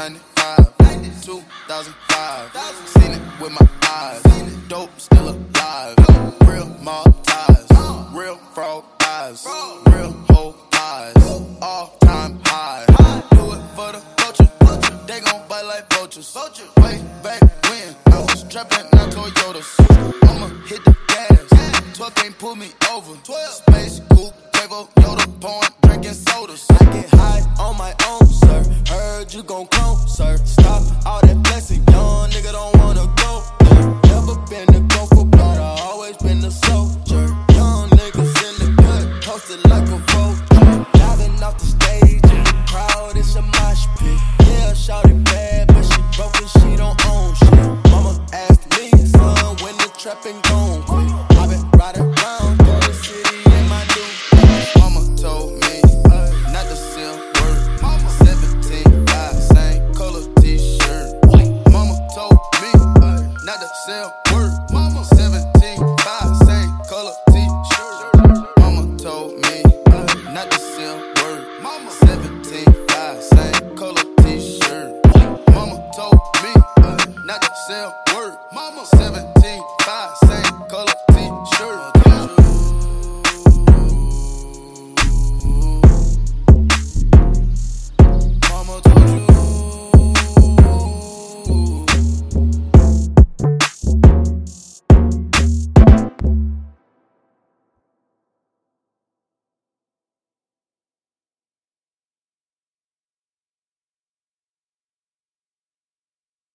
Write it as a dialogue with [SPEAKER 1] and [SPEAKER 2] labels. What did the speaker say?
[SPEAKER 1] 2005. Seen it with my eyes. Dope still alive. Real mob ties. Real fraud eyes. Real whole eyes. All time high. Do it for the culture. They gon' bite like vultures. Way back when I was trapping on Toyotas. I'ma hit the gas. 12 can't pull me over. space coupe. Quavo, Yoda, pouring, drinking sodas. I
[SPEAKER 2] get high but you gon' come, sir. Stop all that blessing, young nigga don't wanna go there. Never been the go for blood, I always been the soldier. Young niggas in the cut, posted like a vulture. Diving off the stage, in the crowd, it's a mosh pit. Yeah, shouted bad, but she broke and she don't own shit. Mama asked me, son, when the trapping gone.
[SPEAKER 1] sell work. Mama 17, 5, same color t-shirt. Mama told me uh, not to sell work. Mama 17,